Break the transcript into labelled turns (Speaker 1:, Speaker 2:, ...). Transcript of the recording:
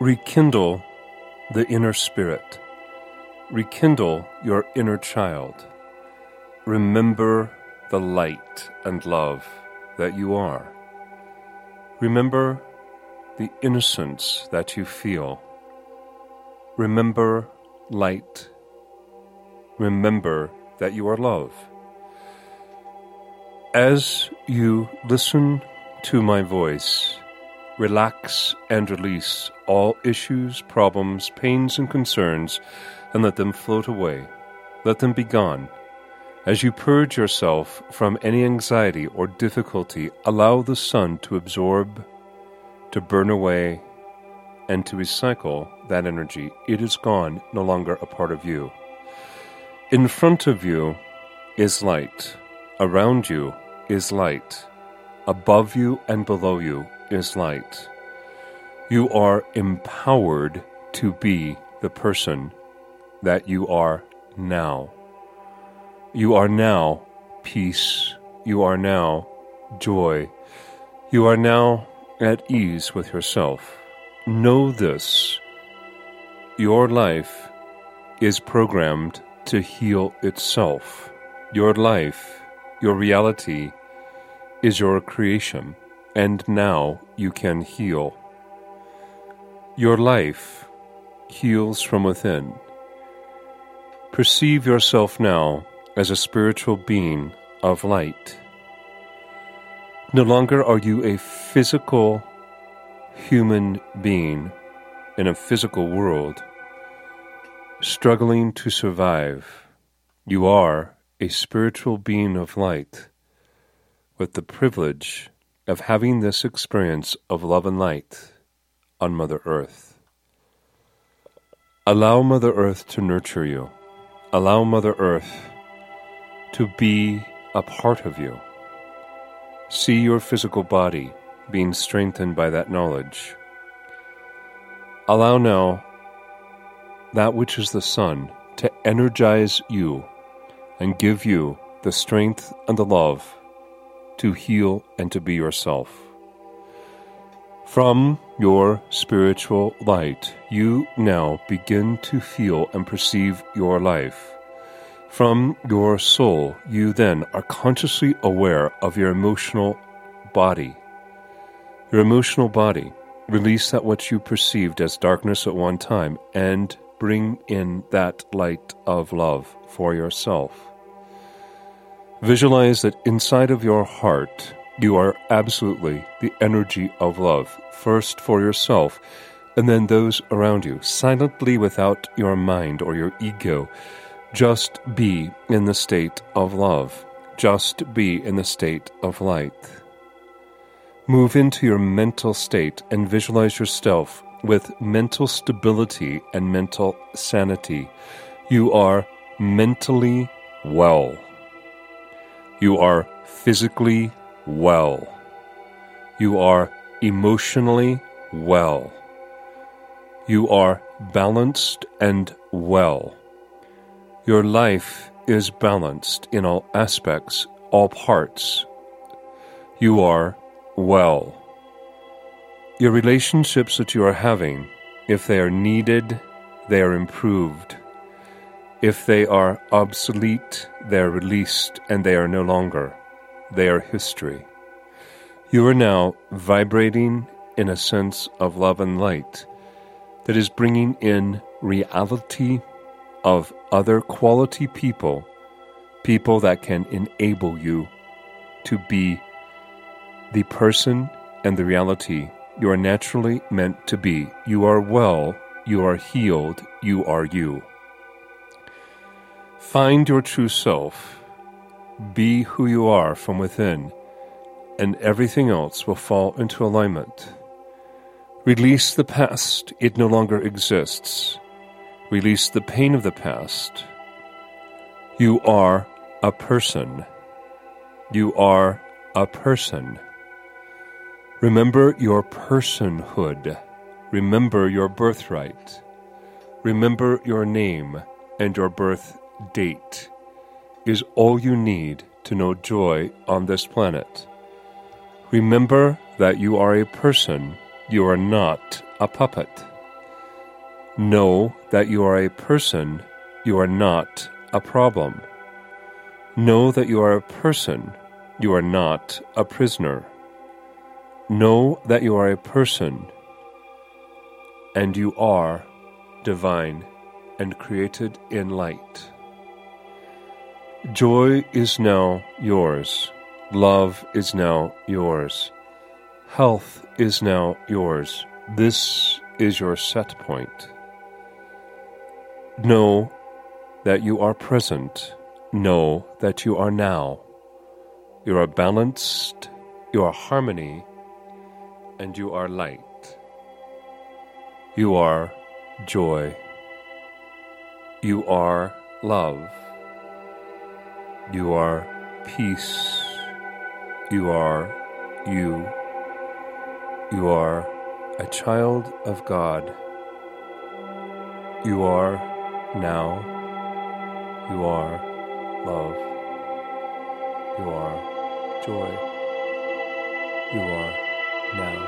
Speaker 1: Rekindle the inner spirit. Rekindle your inner child. Remember the light and love that you are. Remember the innocence that you feel. Remember light. Remember that you are love. As you listen to my voice, relax and release all issues, problems, pains, and concerns, and let them float away. Let them be gone. As you purge yourself from any anxiety or difficulty, allow the sun to absorb, to burn away, and to recycle that energy. It is gone, no longer a part of you. In front of you is light. Around you is light. Above you and below you is light. You are empowered to be the person that you are now. You are now peace. You are now joy. You are now at ease with yourself. Know this your life is programmed to heal itself. Your life, your reality, is your creation and now you can heal. Your life heals from within. Perceive yourself now as a spiritual being of light. No longer are you a physical human being in a physical world struggling to survive. You are a spiritual being of light with the privilege of having this experience of love and light on Mother Earth. Allow Mother Earth to nurture you. Allow Mother Earth to be a part of you. See your physical body being strengthened by that knowledge. Allow now that which is the sun to energize you and give you the strength and the love to heal and to be yourself. From your spiritual light, you now begin to feel and perceive your life. From your soul, you then are consciously aware of your emotional body. Your emotional body, release that which you perceived as darkness at one time and bring in that light of love for yourself. Visualize that inside of your heart, you are absolutely the energy of love, first for yourself, and then those around you, silently without your mind or your ego. Just be in the state of love. Just be in the state of light. Move into your mental state and visualize yourself with mental stability and mental sanity. You are mentally well. You are physically well. You are emotionally well. You are balanced and well. Your life is balanced in all aspects, all parts. You are well. Your relationships that you are having, if they are needed, they are improved. If they are obsolete, they are released and they are no longer. They are history. You are now vibrating in a sense of love and light that is bringing in reality of other quality people, people that can enable you to be the person and the reality you are naturally meant to be. You are well, you are healed, you are you. Find your true self. Be who you are from within, and everything else will fall into alignment. Release the past, it no longer exists. Release the pain of the past. You are a person. You are a person. Remember your personhood. Remember your birthright. Remember your name and your birth date is all you need to know joy on this planet. Remember that you are a person, you are not a puppet. Know that you are a person, you are not a problem. Know that you are a person, you are not a prisoner. Know that you are a person, and you are divine and created in light. Joy is now yours. Love is now yours. Health is now yours. This is your set point. Know that you are present. Know that you are now. You are balanced, you are harmony, and you are light. You are joy. You are love. You are peace. You are you. You are a child of God. You are now. You are love. You are joy. You are now.